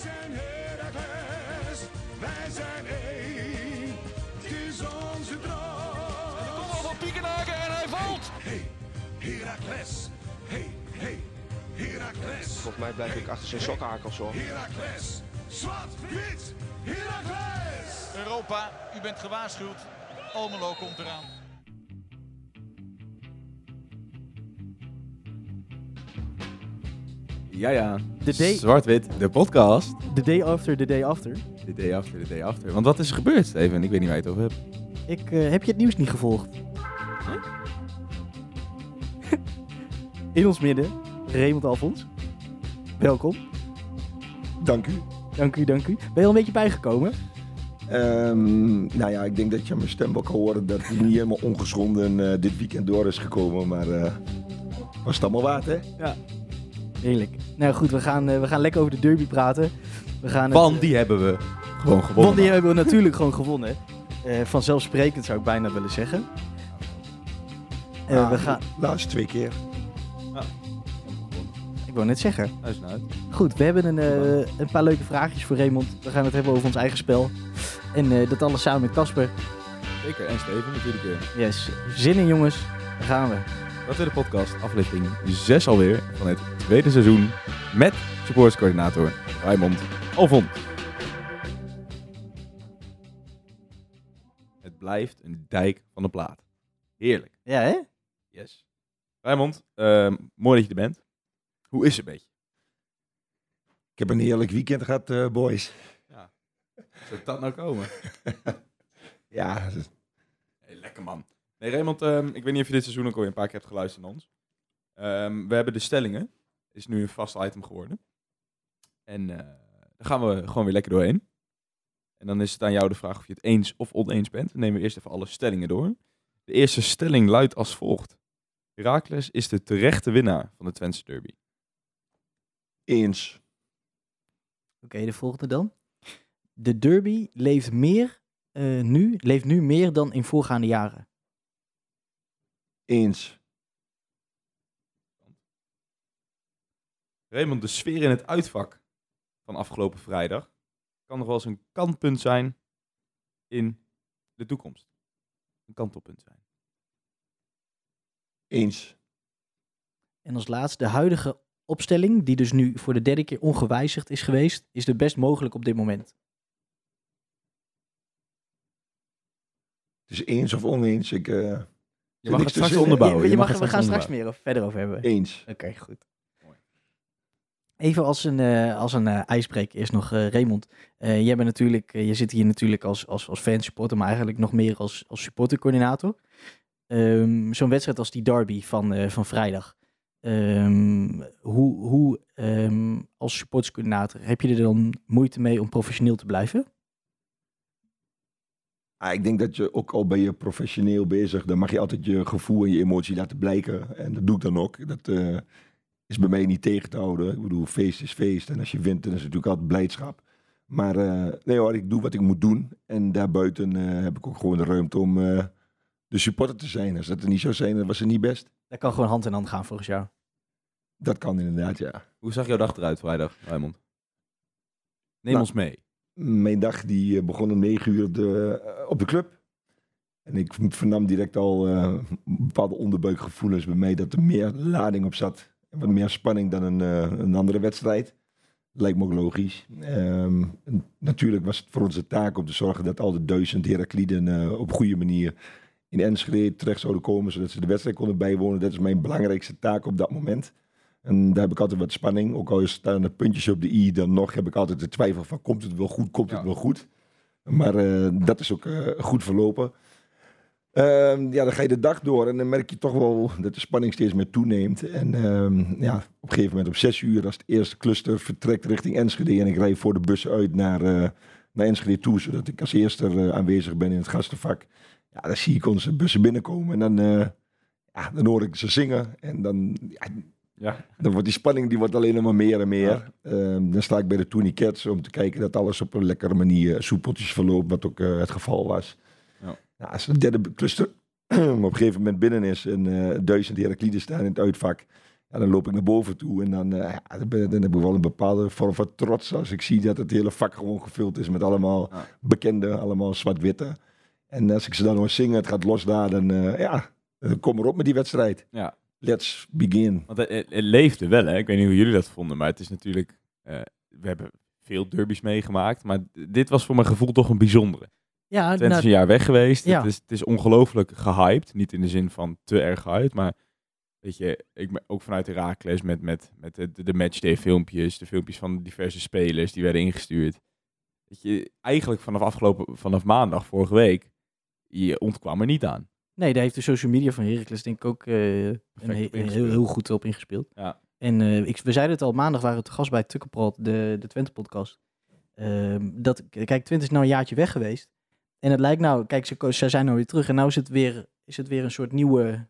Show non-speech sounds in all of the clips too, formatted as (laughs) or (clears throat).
zijn Heracles, wij zijn één. Het is onze droom. Kom al van Piekenhaken en hij valt. Hey, Heracles. Hey, hey, Heracles. Volgens mij blijf ik achter zijn sokkenhakels hoor. Heracles. Zwart, wit, Heracles. Europa, u bent gewaarschuwd. Almelo komt eraan. Ja, ja. De day- Zwart-wit, de podcast. The day after, the day after. De day after, de day after. Want wat is er gebeurd, Steven? Ik weet niet waar je het over hebt. Ik, eh, heb je het nieuws niet gevolgd? In ons midden, Raymond Alfons. Welkom. Dank u. Dank u, dank u. Ben je al een beetje bijgekomen? Ehm, nou ja, ik denk dat je aan mijn stem ook kan horen dat hij niet helemaal ongeschonden eh, dit weekend door is gekomen. Maar eh, was het allemaal waard, hè? Heerlijk. Nou goed, we gaan, eh, we gaan lekker over de derby praten. We gaan het, Want eh, die hebben we gewoon gewonnen. Want die hebben we natuurlijk gewoon gewonnen. Eh, vanzelfsprekend zou ik bijna willen zeggen. Eh, Ah, we gaan, Laatste twee keer. ik wou net zeggen. Huis en uit. Goed, we hebben een, eh, een paar leuke vraagjes voor Raymond. We gaan het hebben over ons eigen spel. En eh, dat alles samen met Casper. Zeker. En Steven natuurlijk weer. Yes, zin in jongens. Daar gaan we. Dat weer de podcast, aflevering 6 alweer van het tweede seizoen. Met supportscoördinator Raymond Alvon. Het blijft een dijk van de plaat. Heerlijk. Ja, hè? Yes. Raymond, ehm, mooi dat je er bent. Hoe is het een beetje? Ik heb een heerlijk weekend gehad, eh, boys. Zou dat nou komen? (laughs) Ja, Hey, lekker man. Nee, Raymond, ehm, ik weet niet of je dit seizoen ook al een paar keer hebt geluisterd naar ons. Ehm, we hebben de stellingen. Is nu een vast item geworden. En eh, daar gaan we gewoon weer lekker doorheen. En dan is het aan jou de vraag of je het eens of oneens bent. Dan nemen we eerst even alle stellingen door. De eerste stelling luidt als volgt. Heracles is de terechte winnaar van de Twentse derby. eens. Oké, de volgende dan. De derby leeft meer eh, nu, leeft nu meer dan in voorgaande jaren. Eens. Raymond, de sfeer in het uitvak van afgelopen vrijdag kan nog wel eens een kantpunt zijn in de toekomst. Een kantelpunt zijn. Eens. En als laatste, de huidige opstelling, die dus nu voor de derde keer ongewijzigd is geweest, is de best mogelijk op dit moment. Het is eens of oneens. Ik, eh, Je mag het straks onderbouwen. Je, je mag, het we gaan straks meer over, verder over hebben. eens. Oké, goed. Even als een, eh, als een eh, ijsbreker is nog, eh, Raymond. Eh, jij bent natuurlijk, je zit hier natuurlijk als, als, als fansupporter, maar eigenlijk nog meer als, als supportercoördinator. Ehm, Zo'n wedstrijd als die derby van, eh, van vrijdag. Ehm, hoe hoe ehm, als supporterscoördinator heb je er dan moeite mee om professioneel te blijven? Ah, ik denk dat je ook al ben je professioneel bezig. Dan mag je altijd je gevoel en je emotie laten blijken. En dat doe ik dan ook. Dat eh, is bij mij niet tegen te houden. Ik bedoel, feest is feest. En als je wint, dan is het natuurlijk altijd blijdschap. Maar eh, nee hoor, ik doe wat ik moet doen. En daarbuiten eh, heb ik ook gewoon de ruimte om eh, de supporter te zijn. Als dat er niet zou zijn, dan was het niet best. Dat kan gewoon hand in hand gaan volgens jou. Dat kan inderdaad, ja. Hoe zag jouw dag eruit vrijdag, Raymond? Neem Nou, ons mee. Mijn dag die eh, begon om negen uur op de, eh, op de club. En ik vernam direct al eh, bepaalde onderbuikgevoelens bij mij dat er meer lading op zat. Wat meer spanning dan een, een andere wedstrijd. Lijkt me ook logisch. Ehm, natuurlijk was het voor onze taak om te zorgen dat al de duizend Herakliden eh, op goede manier in Enschede terecht zouden komen, zodat ze de wedstrijd konden bijwonen. Dat is mijn belangrijkste taak op dat moment. En daar heb ik altijd wat spanning. Ook al staan er puntjes op de i, dan nog heb ik altijd de twijfel van komt het wel goed, komt het wel goed. Maar eh, dat is ook eh, goed verlopen. Ehm, ja, dan ga je de dag door en dan merk je toch wel dat de spanning steeds meer toeneemt. En ehm, ja, op een gegeven moment om zes uur, als het eerste cluster vertrekt richting Enschede en ik rij voor de bus uit naar, eh, naar Enschede toe, zodat ik als eerste aanwezig ben in het gastenvak. Ja, dan zie ik onze bussen binnenkomen en dan, ja, dan hoor ik ze zingen en dan, ja, Ja. dan wordt die spanning die wordt alleen maar meer en meer. Ehm, dan sta ik bij de tourniquets om te kijken dat alles op een lekkere manier soepeltjes verloopt, wat ook eh, het geval was. Ja. Nou, als de derde cluster (clears throat) op een gegeven moment binnen is en eh duizend Herakliden staan in het uitvak, Ja, dan loop ik naar boven toe en dan, eh, ja, dan, ben- dan heb ik wel een bepaalde vorm van trots als ik zie dat het hele vak gewoon gevuld is met allemaal bekende, allemaal zwart-witte. En als ik ze dan hoor zingen, het gaat los daar, dan eh, ja, kom erop met die wedstrijd. Ja. Let's begin. Want het, het- het leefde wel, hè. Ik weet niet hoe jullie dat vonden, maar het is natuurlijk... eh, we hebben veel derbies meegemaakt, maar dit was voor mijn gevoel toch een bijzondere. Ja, Twente is een jaar weg geweest. ja. Het, is, het is ongelooflijk gehyped. Niet in de zin van te erg gehyped, maar weet je, ik ben ook vanuit Herakles met, met, met de, de matchday filmpjes, de filmpjes van diverse spelers die werden ingestuurd. Weet je, eigenlijk vanaf afgelopen, vanaf maandag vorige week, je ontkwam er niet aan. Nee, daar heeft de social media van Heracles denk ik ook eh, een heel, heel goed op ingespeeld. Ja. En eh, ik, we zeiden het al, maandag waren we te gast bij Tukkenprot, de, de Twente-podcast. Ehm, dat, kijk, Twente is nou een jaartje weg geweest. En het lijkt nou, kijk, ze, zijn nou weer terug. En nou is het weer, is het weer een soort nieuwe...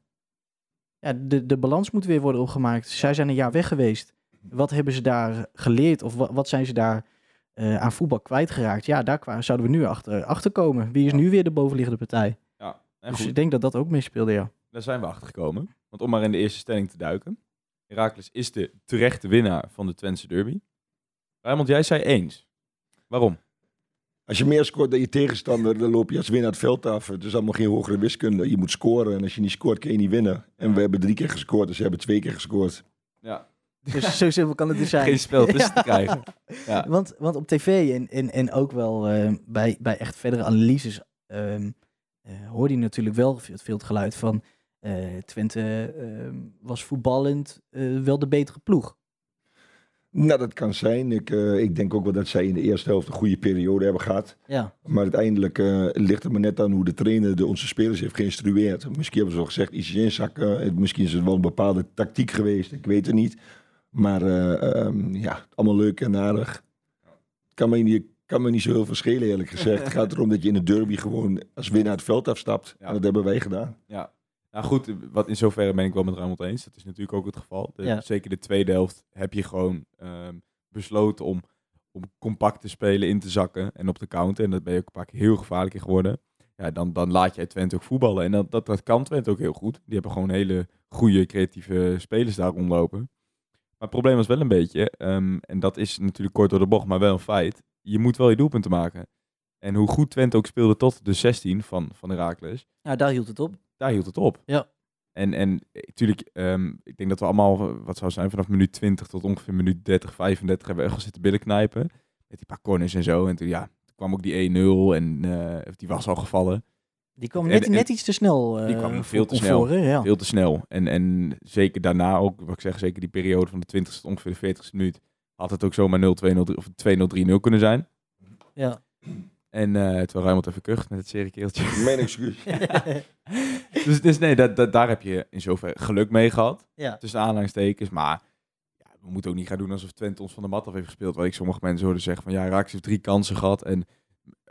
Ja, de, de balans moet weer worden opgemaakt. Zij zijn een jaar weg geweest. Wat hebben ze daar geleerd? Of wat, wat zijn ze daar eh, aan voetbal kwijtgeraakt? Ja, daar zouden we nu achter, achter komen. Wie is nu weer de bovenliggende partij? En dus goed, ik denk dat dat ook meespeelde, ja. daar zijn we achter gekomen. Want om maar in de eerste stelling te duiken. Herakles is de terechte winnaar van de Twentse derby. Raymond, jij zei eens. Waarom? Als je meer scoort dan je tegenstander, dan loop je als winnaar het veld af. Het is allemaal geen hogere wiskunde. Je moet scoren en als je niet scoort, kun je niet winnen. En we hebben drie keer gescoord, dus ze hebben twee keer gescoord. Ja, (laughs) Dus zo simpel kan het dus zijn. geen spel tussen te krijgen. Ja. Want, want op tv en, en, en ook wel eh, bij, bij echt verdere analyses ehm eh, hoorde je natuurlijk wel veel, veel het geluid van eh, Twente ehm, was voetballend eh, wel de betere ploeg. Nou, dat kan zijn. Ik, eh, ik denk ook wel dat zij in de eerste helft een goede periode hebben gehad. Ja, Maar uiteindelijk eh, ligt het maar net aan hoe de trainer de, onze spelers heeft geïnstrueerd. Misschien hebben ze al gezegd iets inzakken. Eh, Misschien is het wel een bepaalde tactiek geweest. Ik weet het niet. Maar eh, ehm, ja, allemaal leuk en aardig. Kan me niet, kan me niet zo heel veel schelen eerlijk gezegd. Het gaat erom dat je in de derby gewoon als winnaar het veld afstapt. Ja. En dat hebben wij gedaan. Ja. Nou goed, wat in zoverre ben ik wel met Raymond eens. Dat is natuurlijk ook het geval. De- Ja. Zeker de tweede helft heb je gewoon ehm, besloten om, om compact te spelen, in te zakken en op te counten. En dat ben je ook een paar keer heel gevaarlijk in geworden. Ja, dan, dan laat jij Twente ook voetballen. En dat, dat, dat kan Twente ook heel goed. Die hebben gewoon hele goede, creatieve spelers daar rondlopen. Maar het probleem was wel een beetje, ehm, en dat is natuurlijk kort door de bocht, maar wel een feit. Je moet wel je doelpunten maken. En hoe goed Twente ook speelde tot de 16 van, van Herakles, nou, daar hield het op. daar hield het op. Ja. En, en natuurlijk, ik denk dat we allemaal, eh, wat zou zijn, vanaf minuut 20 tot ongeveer minuut 30, 35 hebben we echt zitten billen knijpen. Met die paar corners en zo. En toen, ja, toen kwam ook die 1-0 en eh, die was al gevallen. Die kwam net, en- net iets te snel. eh Die kwam veel te snel. Ja. Veel te snel. En, en zeker daarna ook, wat ik zeg, zeker die periode van de 20ste tot ongeveer de 40ste minuut, had het ook zomaar 0-2, 0-3 of 2-0, 3-0 kunnen zijn. Ja. En eh terwijl Rijmond even kucht met het seriekeeltje. (laughs) Mijn excuus. (laughs) dus, dus nee, dat, dat, daar heb je in zover geluk mee gehad. ja. tussen aanhalingstekens. Maar ja, we moeten ook niet gaan doen alsof Twente ons van de mat af heeft gespeeld. Waar ik sommige mensen hoorde zeggen van ja, Raaks heeft drie kansen gehad. En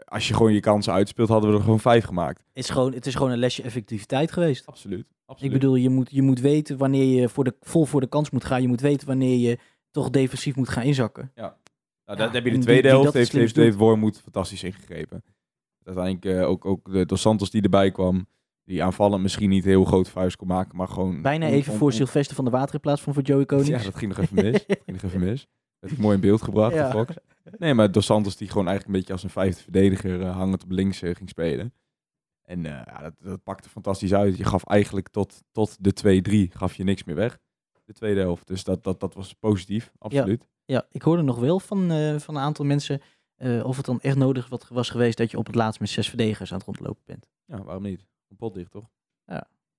als je gewoon je kansen uitspeelt, hadden we er gewoon vijf gemaakt. Het, is gewoon, het is gewoon een lesje effectiviteit geweest. Absoluut. Ik absoluut. bedoel, je moet, je moet weten wanneer je voor de, vol voor de kans moet gaan. Je moet weten wanneer je toch defensief moet gaan inzakken. nou, ja, dat heb je de tweede die helft. dat Heeft, heeft. David Wormoed fantastisch ingegrepen. Uiteindelijk eh, ook, ook de Dos Santos die erbij kwam. Die aanvallend misschien niet heel groot vuist kon maken, maar gewoon... Bijna even voor Sylvester van de Water in plaats van voor Joey Konings. Ja, dat ging nog even mis. (laughs) dat ging nog even mis. Dat mooi in beeld gebracht, Ja. Fox. Nee, maar Dos Santos die gewoon eigenlijk een beetje als een vijfde verdediger eh, hangend op links eh, ging spelen. En eh, ja, dat, dat pakte fantastisch uit. Je gaf eigenlijk tot, tot de 2-3 gaf je niks meer weg. De tweede helft. Dus dat, dat, dat was positief, absoluut. Ja, ik hoorde nog wel van, eh, van een aantal mensen eh, of het dan echt nodig wat, was geweest dat je op het laatst met zes verdedigers aan het rondlopen bent. Ja, waarom niet? Een pot dicht, toch?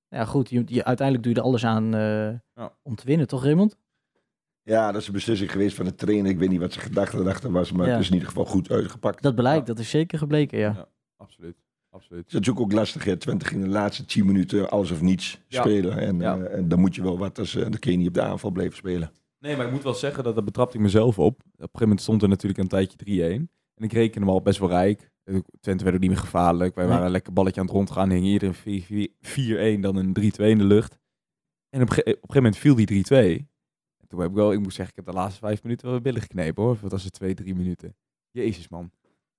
Ja, goed, je, je, uiteindelijk doe je er alles aan eh, Ja. om te winnen, toch Raymond? Ja, dat is een beslissing geweest van de trainer. Ik weet niet wat zijn gedachte erachter was, maar Ja. het is in ieder geval goed uitgepakt. Dat beleid, Ja. dat is zeker gebleken, ja. Ja. Absoluut. Absoluut. Het is natuurlijk ook lastig. Hè. Twente ging de laatste 10 minuten alles of niets Ja. spelen. En, Ja. eh, en dan moet je wel wat als uh, de kun je niet op de aanval bleven spelen. Nee, maar ik moet wel zeggen, dat, dat betrapte ik mezelf op. Op een gegeven moment stond er natuurlijk een tijdje 3-1. En ik reken hem al best wel rijk. Twente werd ook niet meer gevaarlijk. Wij waren een lekker balletje aan het rondgaan. Hing ieder een 4-1, dan een 3-2 in de lucht. En op, een ge- op een gegeven moment viel die 3-2. En toen heb ik wel, ik moet zeggen, ik heb de laatste vijf minuten wel weer billen geknepen hoor. Wat was het, twee, drie minuten. Jezus man.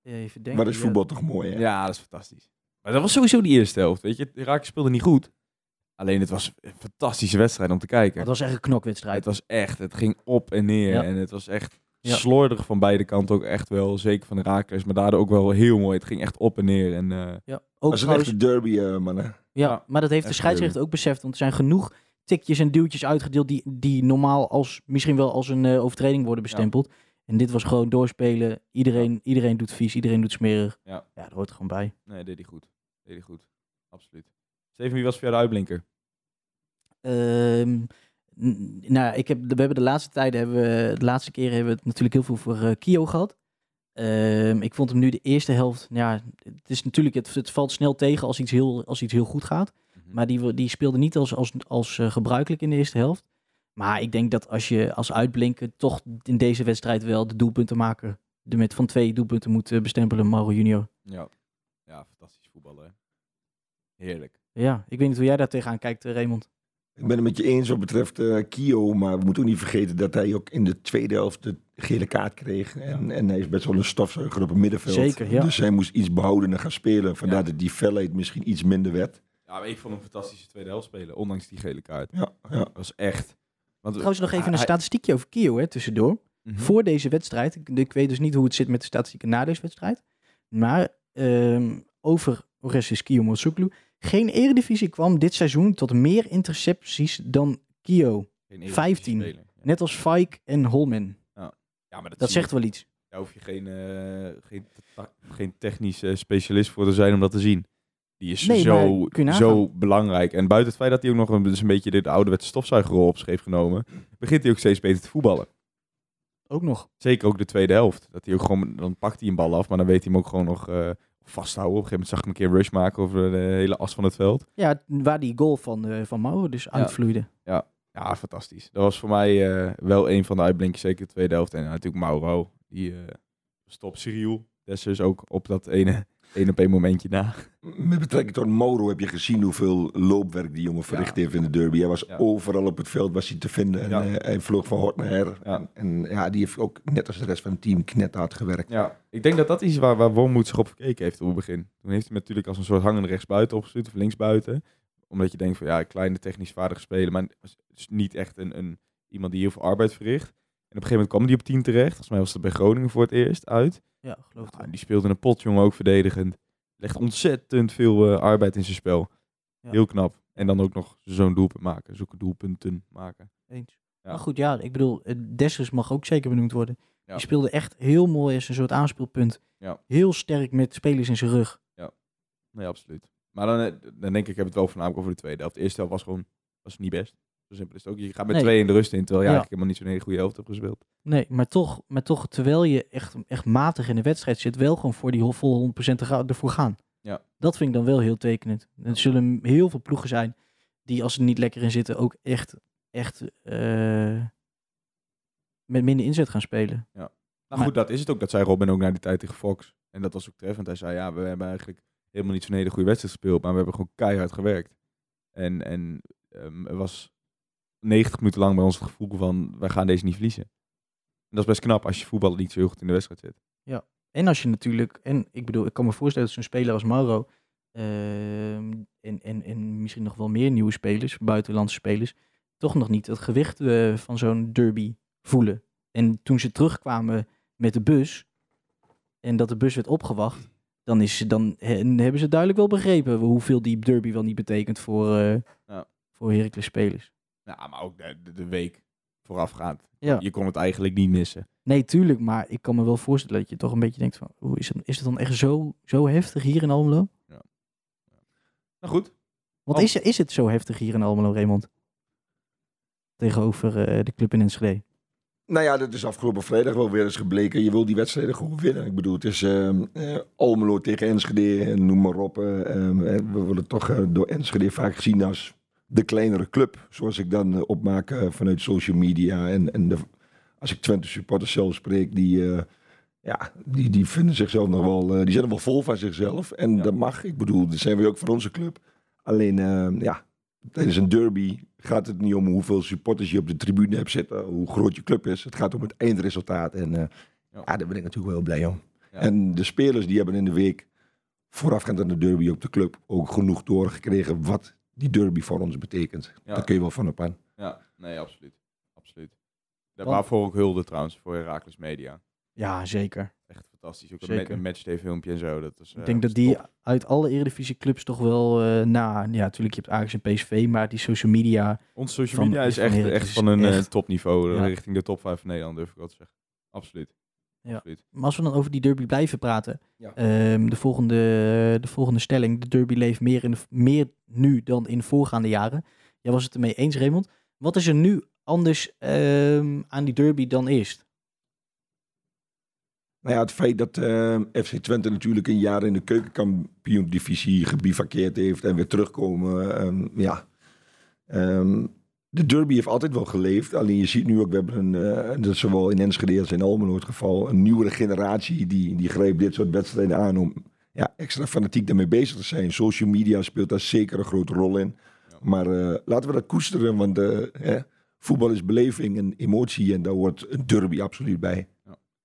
Even denken, maar dat is ja. voetbal toch mooi, hè? Ja, dat is fantastisch. Maar dat was sowieso die eerste helft, weet je. Raak speelde niet goed. Alleen het was een fantastische wedstrijd om te kijken. Het was echt een knokwedstrijd. Het was echt, het ging op en neer. Ja. En het was echt Ja. slordig van beide kanten ook echt wel. Zeker van de Raakles, maar daardoor ook wel heel mooi. Het ging echt op en neer. En eh, ja, ook een trouwens, echte derby, eh mannen. ja, maar dat heeft de echt scheidsrechter ook beseft. Want er zijn genoeg tikjes en duwtjes uitgedeeld die, die normaal als, misschien wel als een eh, overtreding worden bestempeld. En dit was gewoon doorspelen. Iedereen, iedereen doet vies, iedereen doet smerig. Ja. ja, dat hoort er gewoon bij. nee, deed hij goed. Deed hij goed. Absoluut. Steven, wie was voor jou de uitblinker? Ehm, nou, ik heb, we hebben de laatste tijden, hebben we, de laatste keren hebben we het natuurlijk heel veel voor eh, Kio gehad. Ehm, ik vond hem nu de eerste helft, ja, het is natuurlijk, het, het valt snel tegen als iets heel, als iets heel goed gaat. Maar die, die speelde niet als, als, als eh, gebruikelijk in de eerste helft. Maar ik denk dat als je als uitblinker toch in deze wedstrijd wel de doelpunten maken, de met van twee doelpunten moet eh, bestempelen, Mauro Junior. Ja. Ja, fantastisch voetballen. hè. Heerlijk. Ja, ik weet niet hoe jij daar tegenaan kijkt, eh, Raymond. Ik ben het met je eens wat betreft eh, Kio, maar we moeten ook niet vergeten dat hij ook in de tweede helft de gele kaart kreeg. En, en hij is best wel een stofzuiger op het middenveld. Zeker, ja. Dus hij moest iets behouden en gaan spelen. Vandaar Ja. dat die felheid misschien iets minder werd. Ja, maar ik vond hem een fantastische tweede helft spelen, ondanks die gele kaart. Ja, ja. Dat was echt... Want, Trouwens nog even een statistiekje over Kio hè, tussendoor. Mhm. voor deze wedstrijd. Ik, ik weet dus niet hoe het zit met de statistieken na deze wedstrijd. Maar ehm, over Orestes Kio Motsuklu. Geen eredivisie kwam dit seizoen tot meer intercepties dan Kio. Geen Eredivisie 15. speler. Ja. Net als Fike en Holman. Ja, maar dat, Dat zegt wel iets. Daar hoef je geen, eh, geen, geen technisch eh, specialist voor te zijn om dat te zien. Die is Nee, zo, zo belangrijk. En buiten het feit dat hij ook nog een, dus een beetje de ouderwetse stofzuigerrol op zich heeft genomen, begint hij ook steeds beter te voetballen. Ook nog. Zeker ook de tweede helft. Dat hij ook gewoon, dan pakt hij een bal af, maar dan weet hij hem ook gewoon nog eh, vasthouden. Op een gegeven moment zag ik hem een keer rush maken over de hele as van het veld. Ja, waar die goal van, eh van Mauro dus uitvloeide. Ja, fantastisch. Dat was voor mij eh, wel een van de uitblinkers, zeker de tweede helft. En natuurlijk Mauro, die stopt Cyril. Dessers ook op dat ene één op één momentje na. Met betrekking tot Mauro heb je gezien hoeveel loopwerk die jongen verricht heeft in de derby. Hij was Ja. overal op het veld was hij te vinden. En, Ja. eh, hij vloog van hort naar her. Ja. En, en ja, die heeft ook net als de rest van het team knethard gewerkt. Ja, ik denk dat dat is waar, waar Wormoed zich op gekeken heeft op het begin. Toen heeft hij natuurlijk als een soort hangende rechtsbuiten opgestuurd, of linksbuiten. Omdat je denkt van ja, kleine technisch vaardige speler, maar het is niet echt een, een, iemand die heel veel arbeid verricht. En op een gegeven moment kwam die op 10 terecht. Volgens mij was het bij Groningen voor het eerst uit. Ja, geloof ik. Ja, die speelde een pot, jongen, ook verdedigend. Legt ontzettend veel eh, arbeid in zijn spel. Ja. Heel knap. En dan ook nog zo'n doelpunt maken, zulke doelpunten maken. Eens. Ja. Maar goed, ja, ik bedoel, eh, Dessers mag ook zeker benoemd worden. Ja. Die speelde echt heel mooi als een soort aanspeelpunt. Ja. Heel sterk met spelers in zijn rug. Nee, absoluut. Maar dan, eh, dan denk ik, ik heb het wel voornamelijk over de tweede helft. De eerste helft was gewoon was niet best. Zo simpel is het ook. Je gaat met Nee. twee in de rust in, terwijl je Ja. eigenlijk helemaal niet zo'n hele goede helft hebt gespeeld. Nee, maar toch, maar toch terwijl je echt, echt matig in de wedstrijd zit, wel gewoon voor die volle 100% te ga- ervoor gaan. Ja. Dat vind ik dan wel heel tekenend. Er zullen heel veel ploegen zijn die, als ze niet lekker in zitten, ook echt, echt eh, met minder inzet gaan spelen. Nou Maar- goed, dat is het ook. Dat zei Robin ook na die tijd tegen Fox. En dat was ook treffend. Hij zei, ja, we hebben eigenlijk helemaal niet zo'n hele goede wedstrijd gespeeld, maar we hebben gewoon keihard gewerkt. En, en ehm, er was 90 minuten lang bij ons het gevoel van, wij gaan deze niet verliezen. En dat is best knap als je voetballer niet zo heel goed in de wedstrijd zit. En als je natuurlijk, en ik bedoel, ik kan me voorstellen dat zo'n speler als Mauro ehm, en, en, en misschien nog wel meer nieuwe spelers, buitenlandse spelers, toch nog niet het gewicht eh, van zo'n derby voelen. En toen ze terugkwamen met de bus en dat de bus werd opgewacht, dan, is, dan he- hebben ze duidelijk wel begrepen hoeveel die derby wel niet betekent voor, eh Ja. voor Heracles spelers. Ja, maar ook de, de, de week voorafgaand. Ja. Je kon het eigenlijk niet missen. Nee, tuurlijk, maar ik kan me wel voorstellen dat je toch een beetje denkt van, hoe is, het, is het dan echt zo, zo heftig hier in Almelo? Nou goed, Want Oh. is, is het zo heftig hier in Almelo, Raymond? Tegenover eh, de club in Enschede. Nou ja, dat is afgelopen vrijdag wel weer eens gebleken. Je wil die wedstrijden gewoon winnen. Ik bedoel, het is ehm, eh, Almelo tegen Enschede en noem maar op. eh, ehm, eh, we worden toch eh, door Enschede vaak gezien als de kleinere club. Zoals ik dan eh, opmaak eh, vanuit social media. En, en de, als ik Twente supporters zelf spreek, die, eh, ja, die, die vinden zichzelf nog wel... die zijn er wel vol van zichzelf. En Ja. dat mag. Ik bedoel, dat zijn we ook van onze club. Alleen, ehm, ja, tijdens een derby gaat het niet om hoeveel supporters je op de tribune hebt zitten, hoe groot je club is. Het gaat om het eindresultaat. En eh, Ja. ja. daar ben ik natuurlijk wel heel blij om. Ja. En de spelers die hebben in de week voorafgaand aan de derby op de club ook genoeg doorgekregen wat die derby voor ons betekent. Ja. Daar kun je wel van op aan. Ja, nee, absoluut. absoluut. Daar Want- waarvoor ook hulde trouwens, voor Heracles Media. Ja, zeker. Echt fantastisch. Ook Zeker. een, ma- een matchday-filmpje en zo. Dat is, Ik eh, denk dat is die top. uit alle Eredivisie clubs toch wel, eh na, ja, natuurlijk je hebt Ajax en PSV, maar die social media, Onze social van- media is van echt, Heracles echt van een eh, echt- topniveau. eh, Ja. Richting de top 5 van Nederland, durf ik wel te zeggen. Absoluut. Ja. Absoluut. maar als we dan over die derby blijven praten, Ja. ehm, de, volgende, de volgende stelling, de derby leeft meer, in de, meer nu dan in voorgaande jaren. Jij was het ermee eens, Raymond. Wat is er nu anders ehm, aan die derby dan eerst? Nou ja, het feit dat eh, FC Twente natuurlijk een jaar in de keukenkampioen-divisie gebivakkeerd heeft en weer terugkomen. ehm, ja. Ehm, de derby heeft altijd wel geleefd. Alleen je ziet nu ook, we hebben een, eh, dat is zowel in Enschede als in Almelo het geval, een nieuwere generatie die, die grijpt dit soort wedstrijden aan om ja, extra fanatiek daarmee bezig te zijn. Social media speelt daar zeker een grote rol in. Ja. Maar eh, laten we dat koesteren, want eh, hè, voetbal is beleving en emotie en daar hoort een derby absoluut bij.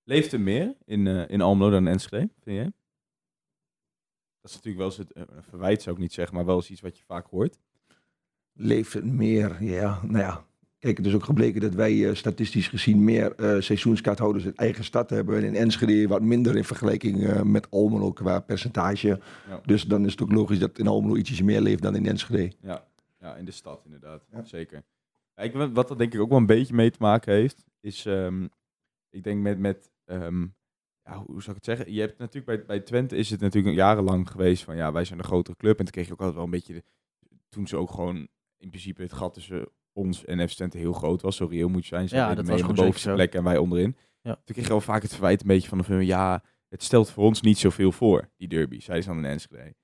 Leeft er meer in, in Almelo dan in Enschede, vind jij? Dat is natuurlijk wel eens het, een verwijt, zou ik niet zeggen, maar wel eens iets wat je vaak hoort. Leeft het meer. Ja, nou ja. Kijk, het is ook gebleken dat wij eh, statistisch gezien meer eh seizoenskaarthouders in eigen stad hebben. En in Enschede wat minder in vergelijking eh, met Almelo qua percentage. Ja. Dus dan is het ook logisch dat in Almelo ietsjes meer leeft dan in Enschede. Ja, ja in de stad inderdaad. Ja. Zeker. Ik, weet- wat er denk ik ook wel een beetje mee te maken heeft, is, ehm, ik denk met, met ehm, ja, hoe zou ik het zeggen? Je hebt natuurlijk bij, bij Twente is het natuurlijk jarenlang geweest van, ja, wij zijn een grotere club. En toen kreeg je ook altijd wel een beetje, de- toen ze ook gewoon in principe het gat tussen ons en FC Twente heel groot was. Zo reëel moet je zijn. Ze Ja, dat was de bovenste plek en wij onderin. Ja. Toen kreeg je al vaak het verwijt een beetje van, de film, ja, het stelt voor ons niet zoveel voor, die derby. Zij zijn dan in Enschede.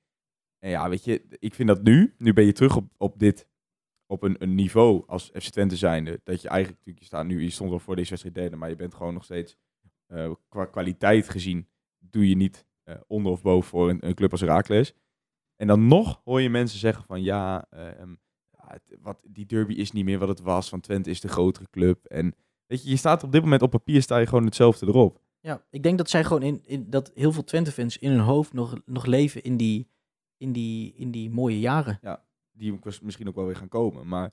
En ja, weet je, ik vind dat nu, nu ben je terug op, op dit, op een, een niveau als FC Twente zijnde, dat je eigenlijk, natuurlijk, je staat nu, je stond al voor deze wedstrijd derde, maar je bent gewoon nog steeds, eh, qua kwaliteit gezien, doe je niet eh, onder of boven voor een, een club als Heracles. En dan nog hoor je mensen zeggen van, ja, ja, het- wat, die derby is niet meer wat het was, van Twente is de grotere club. En weet je, je staat op dit moment op papier, sta je gewoon hetzelfde erop. Ja, ik denk dat zij gewoon in, in dat heel veel Twente-fans in hun hoofd nog, nog leven in die, in, die, in die mooie jaren. die ook misschien ook wel weer gaan komen. Maar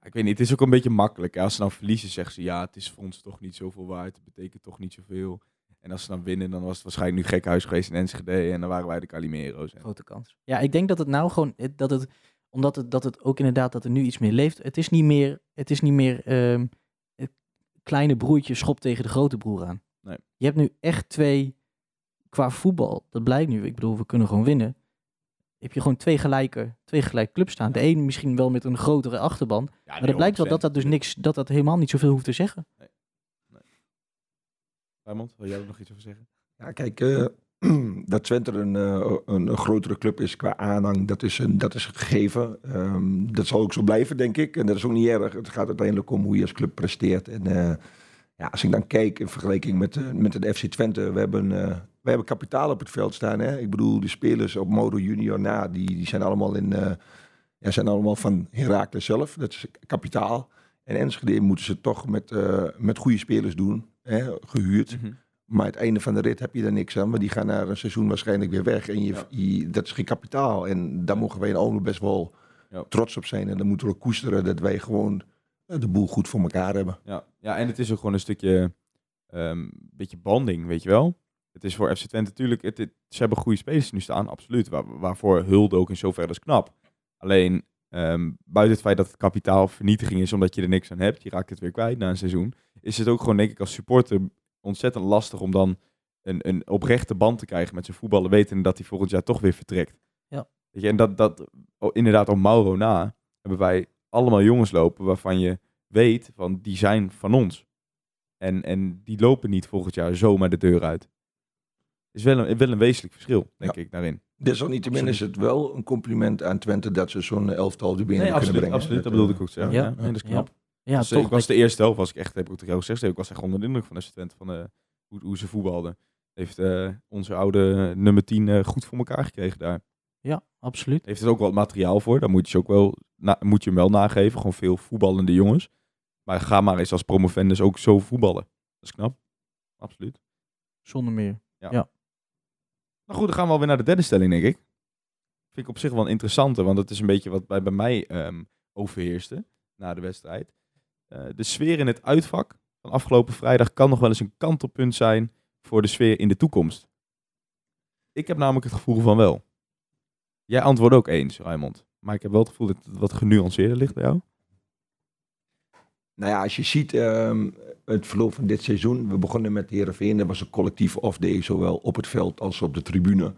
ja, ik weet niet, het is ook een beetje makkelijk. hè. Als ze dan verliezen, zeggen ze ja, het is voor ons toch niet zoveel waard. Het betekent toch niet zoveel. En als ze dan winnen, dan was het waarschijnlijk nu gek huis geweest in Enschede. En dan waren wij de Calimero's. En- Grote kans. Ja, ik denk dat het nou gewoon, dat het, omdat het, dat het ook inderdaad, dat er nu iets meer leeft. Het is niet meer, het is niet meer ehm, het kleine broertje schopt tegen de grote broer aan. Nee. Je hebt nu echt twee, qua voetbal, dat blijkt nu, ik bedoel, we kunnen gewoon winnen. Heb je gewoon twee gelijke, twee gelijke clubs staan. De een misschien wel met een grotere achterban. Ja, Maar dat blijkt wel dat dat dus niks, dat dat helemaal niet zoveel hoeft te zeggen. Raymond, wil jij er nog iets over zeggen? Ja, kijk, eh, (clears throat) dat Twente een, eh, een, een grotere club is qua aanhang, dat is een, dat is gegeven. Ehm, dat zal ook zo blijven, denk ik. En dat is ook niet erg. Het gaat uiteindelijk om hoe je als club presteert. En eh, ja, als ik dan kijk in vergelijking met, eh, met het FC Twente, we hebben, we hebben kapitaal op het veld staan. Hè? Ik bedoel, de spelers op Modo Junior na, die, die zijn allemaal in, ja, zijn allemaal van Heracles zelf. Dat is kapitaal. En Enschede moeten ze toch met, met goede spelers doen, hè? gehuurd. Maar het einde van de rit heb je daar niks aan. Maar die gaan na een seizoen waarschijnlijk weer weg. En je, Ja. je- dat is geen kapitaal. En daar mogen wij in best wel Ja. trots op zijn. En dan moeten we ook koesteren dat wij gewoon eh, de boel goed voor elkaar hebben. Ja. ja, en het is ook gewoon een stukje, ehm beetje banding, weet je wel. Het is voor FC Twente natuurlijk, het, het- ze hebben goede spelers nu staan, absoluut. Waar, waarvoor hulde ook in zoverre is knap. Alleen, ehm, buiten het feit dat het kapitaal vernietiging is omdat je er niks aan hebt, je raakt het weer kwijt na een seizoen, is het ook gewoon, denk ik, als supporter ontzettend lastig om dan een, een oprechte band te krijgen met zijn voetballen, weten dat hij volgend jaar toch weer vertrekt. Ja. Weet je, en dat, dat oh, inderdaad, op Mauro na, hebben wij allemaal jongens lopen waarvan je weet van die zijn van ons. En, en die lopen niet volgend jaar zomaar de deur uit. Is wel een, wel een wezenlijk verschil, denk ik, daarin. Desalniettemin is het wel een compliment aan Twente dat ze zo'n elftal de binnen kunnen absoluut, brengen. absoluut. Dat eh, bedoelde ik ook ja. Ja, nee, dat is knap. Ja, Dus, eh, toch. ik was dat- de eerste helft, was ik echt, heb ik ook gezegd, ik was echt onder de indruk van FC Twente, van eh, hoe, hoe ze voetbalden. Heeft eh, onze oude nummer 10 eh, goed voor elkaar gekregen daar. ja, absoluut. Heeft er ook wel het materiaal voor, daar moet je, ook wel, na- moet je hem wel nageven. Gewoon veel voetballende jongens. Maar ga maar eens als promovendus ook zo voetballen. Dat is knap. Absoluut. Zonder meer. Nou goed, dan gaan we alweer naar de derde stelling, denk ik. vind ik op zich wel een interessante, want het is een beetje wat bij, bij mij ehm, overheerste na de wedstrijd. Eh, de sfeer in het uitvak van afgelopen vrijdag kan nog wel eens een kantelpunt zijn voor de sfeer in de toekomst. Ik heb namelijk het gevoel van wel. Jij antwoordt ook eens, Raymond. Maar ik heb wel het gevoel dat het wat genuanceerder ligt bij jou. Nou ja, als je ziet ehm, het verloop van dit seizoen. We begonnen met Heerenveen. Dat was een collectief off-day, zowel op het veld als op de tribune.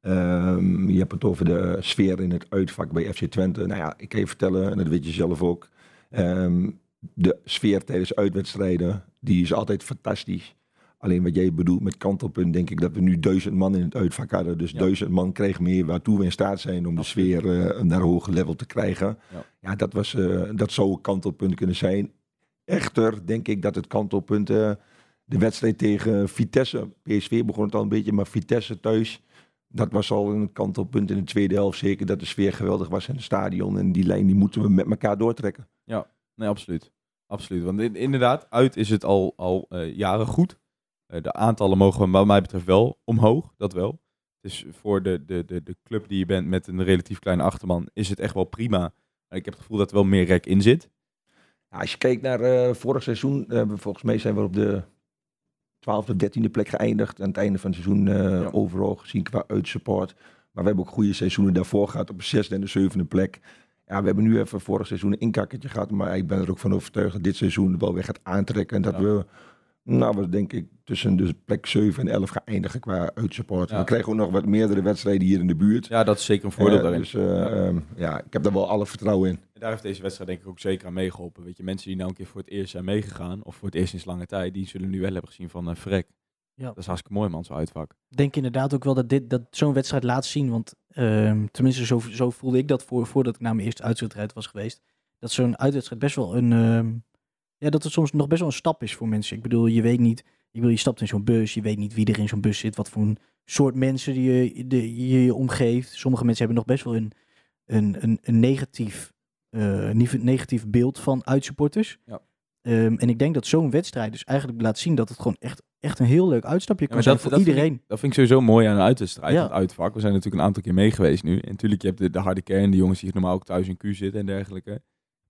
Ehm, je hebt het over de sfeer in het uitvak bij FC Twente. Nou ja, ik kan je vertellen, en dat weet je zelf ook. ehm, de sfeer tijdens uitwedstrijden, die is altijd fantastisch. Alleen wat jij bedoelt met kantelpunt, denk ik dat we nu duizend man in het uitvak hadden. Dus Ja. duizend man kregen meer waartoe we in staat zijn om de sfeer eh, naar een hoger level te krijgen. Ja. Ja, dat, was, eh, dat zou een kantelpunt kunnen zijn. Echter denk ik dat het kantelpunt eh, de wedstrijd tegen Vitesse, PSV begon het al een beetje, maar Vitesse thuis, dat was al een kantelpunt in de tweede helft. Zeker dat de sfeer geweldig was in het stadion. En die lijn die moeten we met elkaar doortrekken. Nee, absoluut. Absoluut. Want in- inderdaad, uit is het al, al eh, jaren goed. Eh, de aantallen mogen wat mij betreft wel omhoog, dat wel. Dus voor de, de, de, de club die je bent met een relatief kleine achterman is het echt wel prima. Ik heb het gevoel dat er wel meer rek in zit. Ja, als je kijkt naar eh, vorig seizoen, volgens mij zijn we op de 12e, 13e plek geëindigd. Aan het einde van het seizoen Ja. overal gezien qua uitsupport. Maar we hebben ook goede seizoenen daarvoor gehad op de zesde en de zevende plek. Ja, we hebben nu even vorig seizoen een inkakkertje gehad. Maar ik ben er ook van overtuigd dat dit seizoen wel weer gaat aantrekken. En dat Ja. we, nou, we denk ik tussen de plek 7 en 11 gaan eindigen qua uitsupport. Ja. We krijgen ook nog wat meerdere wedstrijden hier in de buurt. Ja, dat is zeker een voordeel Eh, daarin. Dus eh, ehm, ja, ik heb daar wel alle vertrouwen in. En daar heeft deze wedstrijd denk ik ook zeker aan meegeholpen. Weet je, mensen die nou een keer voor het eerst zijn meegegaan, of voor het eerst sinds lange tijd, die zullen nu wel hebben gezien van eh vrek. Ja. Dat is hartstikke mooi man, zo'n uitvak. Ik denk inderdaad ook wel dat, dit, dat zo'n wedstrijd laat zien. Want ehm, tenminste, zo, zo voelde ik dat voor, voordat ik naar mijn eerste uitwedstrijd was geweest. Dat zo'n uitwedstrijd best wel een. ehm, ja, dat het soms nog best wel een stap is voor mensen. Ik bedoel, je weet niet. Ik bedoel, je stapt in zo'n bus. Je weet niet wie er in zo'n bus zit. Wat voor een soort mensen die je, de, je je omgeeft. Sommige mensen hebben nog best wel een, een, een, een negatief, eh, nief- negatief beeld van uitsupporters. Ja. Ehm, en ik denk dat zo'n wedstrijd dus eigenlijk laat zien dat het gewoon echt, echt een heel leuk uitstapje kan zijn dat- voor dat vind iedereen. Dat vind ik sowieso mooi aan een uitwedstrijd, Ja. het uitvak. We zijn natuurlijk een aantal keer mee geweest nu. En natuurlijk, je hebt de, de harde kern, de jongens die normaal ook thuis in Q zitten en dergelijke.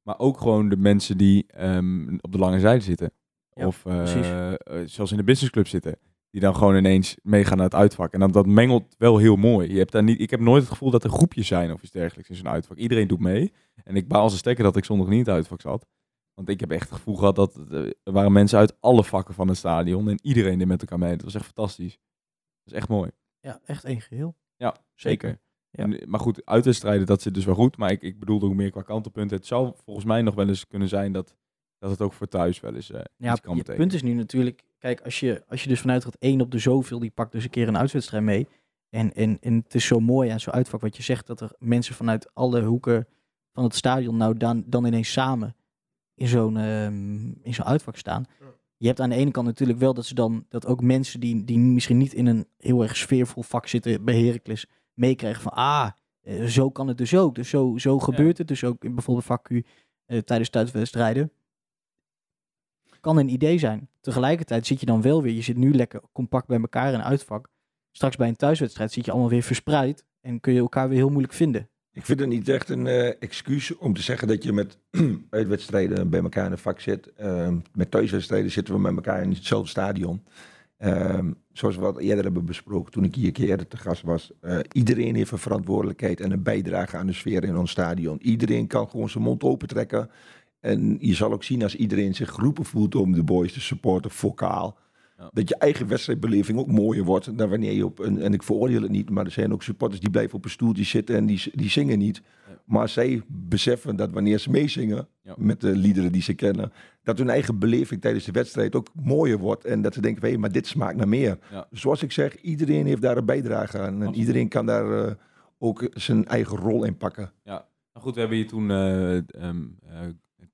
Maar ook gewoon de mensen die ehm, op de lange zijde zitten. Ja, of eh, eh, zoals in de businessclub zitten. Die dan gewoon ineens meegaan naar het uitvak. En dan, dat mengelt wel heel mooi. Je hebt daar niet, ik heb nooit het gevoel dat er groepjes zijn of iets dergelijks in zo'n uitvak. Iedereen doet mee. En ik baal als een stekker dat ik zondag niet in het uitvak zat. Want ik heb echt het gevoel gehad dat eh, er waren mensen uit alle vakken van het stadion. En iedereen deed met elkaar mee. Dat was echt fantastisch. Dat is echt mooi. Ja, echt één geheel. Ja, zeker. Ja. En, maar goed, uitwedstrijden, dat zit dus wel goed. Maar ik, ik bedoelde ook meer qua kantelpunten. Het zou volgens mij nog wel eens kunnen zijn dat, dat het ook voor thuis wel eens eh Ja, kan je betekenen. punt is nu natuurlijk, kijk, als je, als je dus vanuit gaat één op de zoveel, die pakt dus een keer een uitwedstrijd mee. En, en, en het is zo mooi aan zo'n uitvak wat je zegt, dat er mensen vanuit alle hoeken van het stadion nou dan, dan ineens samen in zo'n ehm, in zo'n uitvak staan. Je hebt aan de ene kant natuurlijk wel dat ze dan, dat ook mensen die, die misschien niet in een heel erg sfeervol vak zitten bij Heracles, meekrijgen van, ah, eh, zo kan het dus ook. Dus zo, zo gebeurt het dus ook in bijvoorbeeld vak Q eh, tijdens thuiswedstrijden kan een idee zijn. Tegelijkertijd zit je dan wel weer, je zit nu lekker compact bij elkaar in een uitvak. Straks bij een thuiswedstrijd zit je allemaal weer verspreid en kun je elkaar weer heel moeilijk vinden. Ik vind het niet echt een eh, excuus om te zeggen dat je met (clears throat) uitwedstrijden bij elkaar in een vak zit. Ehm, met thuiswedstrijden zitten we met elkaar in hetzelfde stadion. Ehm, zoals we wat eerder hebben besproken toen ik hier een keer te gast was. Eh, iedereen heeft een verantwoordelijkheid en een bijdrage aan de sfeer in ons stadion. Iedereen kan gewoon zijn mond open trekken. En je zal ook zien als iedereen zich geroepen voelt om de boys te supporten, vocaal. Ja. Dat je eigen wedstrijdbeleving ook mooier wordt dan wanneer je op een. En ik veroordeel het niet, maar er zijn ook supporters die blijven op een stoeltje zitten en die, die zingen niet. Maar zij beseffen dat wanneer ze meezingen Ja. met de liederen die ze kennen, dat hun eigen beleving tijdens de wedstrijd ook mooier wordt. En dat ze denken: hé, maar dit smaakt naar meer. Ja. Zoals ik zeg, iedereen heeft daar een bijdrage aan. En Absoluut. iedereen kan daar eh, ook zijn eigen rol in pakken. Nou goed, we hebben hier toen eh, ehm, eh,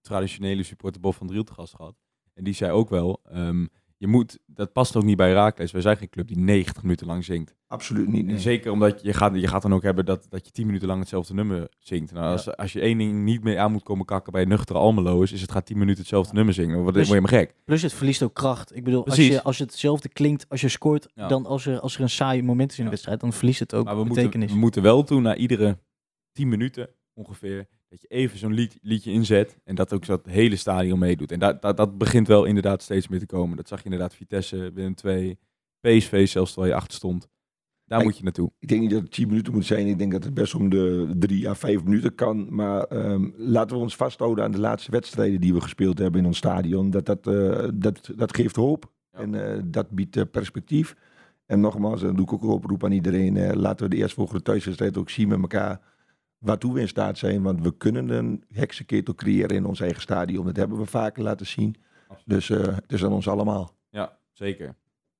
traditionele supporter Bob van Driel te gast gehad. En die zei ook wel, ehm, je moet, dat past ook niet bij Raakles. Wij zijn geen club die 90 minuten lang zingt. Absoluut niet. Nee. zeker omdat je gaat, je gaat dan ook hebben dat, dat je 10 minuten lang hetzelfde nummer zingt. Nou, als, als je één ding niet meer aan moet komen kakken bij nuchtere Almelo's, is het gaat 10 minuten hetzelfde nummer zingen. Dan word je maar gek. Plus het verliest ook kracht. Ik bedoel, als, je, als het hetzelfde klinkt als je scoort, Ja. dan als er, als er een saai moment is in de wedstrijd, dan verliest het ook Maar we moeten, betekenis. we moeten wel toe na iedere 10 minuten ongeveer, dat je even zo'n lied, liedje inzet en dat ook zo het hele stadion meedoet. En dat, dat, dat begint wel inderdaad steeds meer te komen. Dat zag je inderdaad Vitesse, Willem 2, PSV zelfs terwijl je achter stond. Daar moet je naartoe. Ik denk niet dat het 10 minuten moet zijn. Ik denk dat het best om de 3 à 5 minuten kan. Maar ehm, laten we ons vasthouden aan de laatste wedstrijden die we gespeeld hebben in ons stadion. Dat, dat, eh, dat, dat geeft hoop. Ja. En eh, dat biedt eh, perspectief. En nogmaals, dan doe ik ook een oproep aan iedereen. laten we de eerstvolgende thuiswedstrijd ook zien met elkaar waartoe we in staat zijn. Want we kunnen een heksenketel creëren in ons eigen stadion. Dat hebben we vaker laten zien. Dus eh, het is aan ons allemaal. Ja, zeker.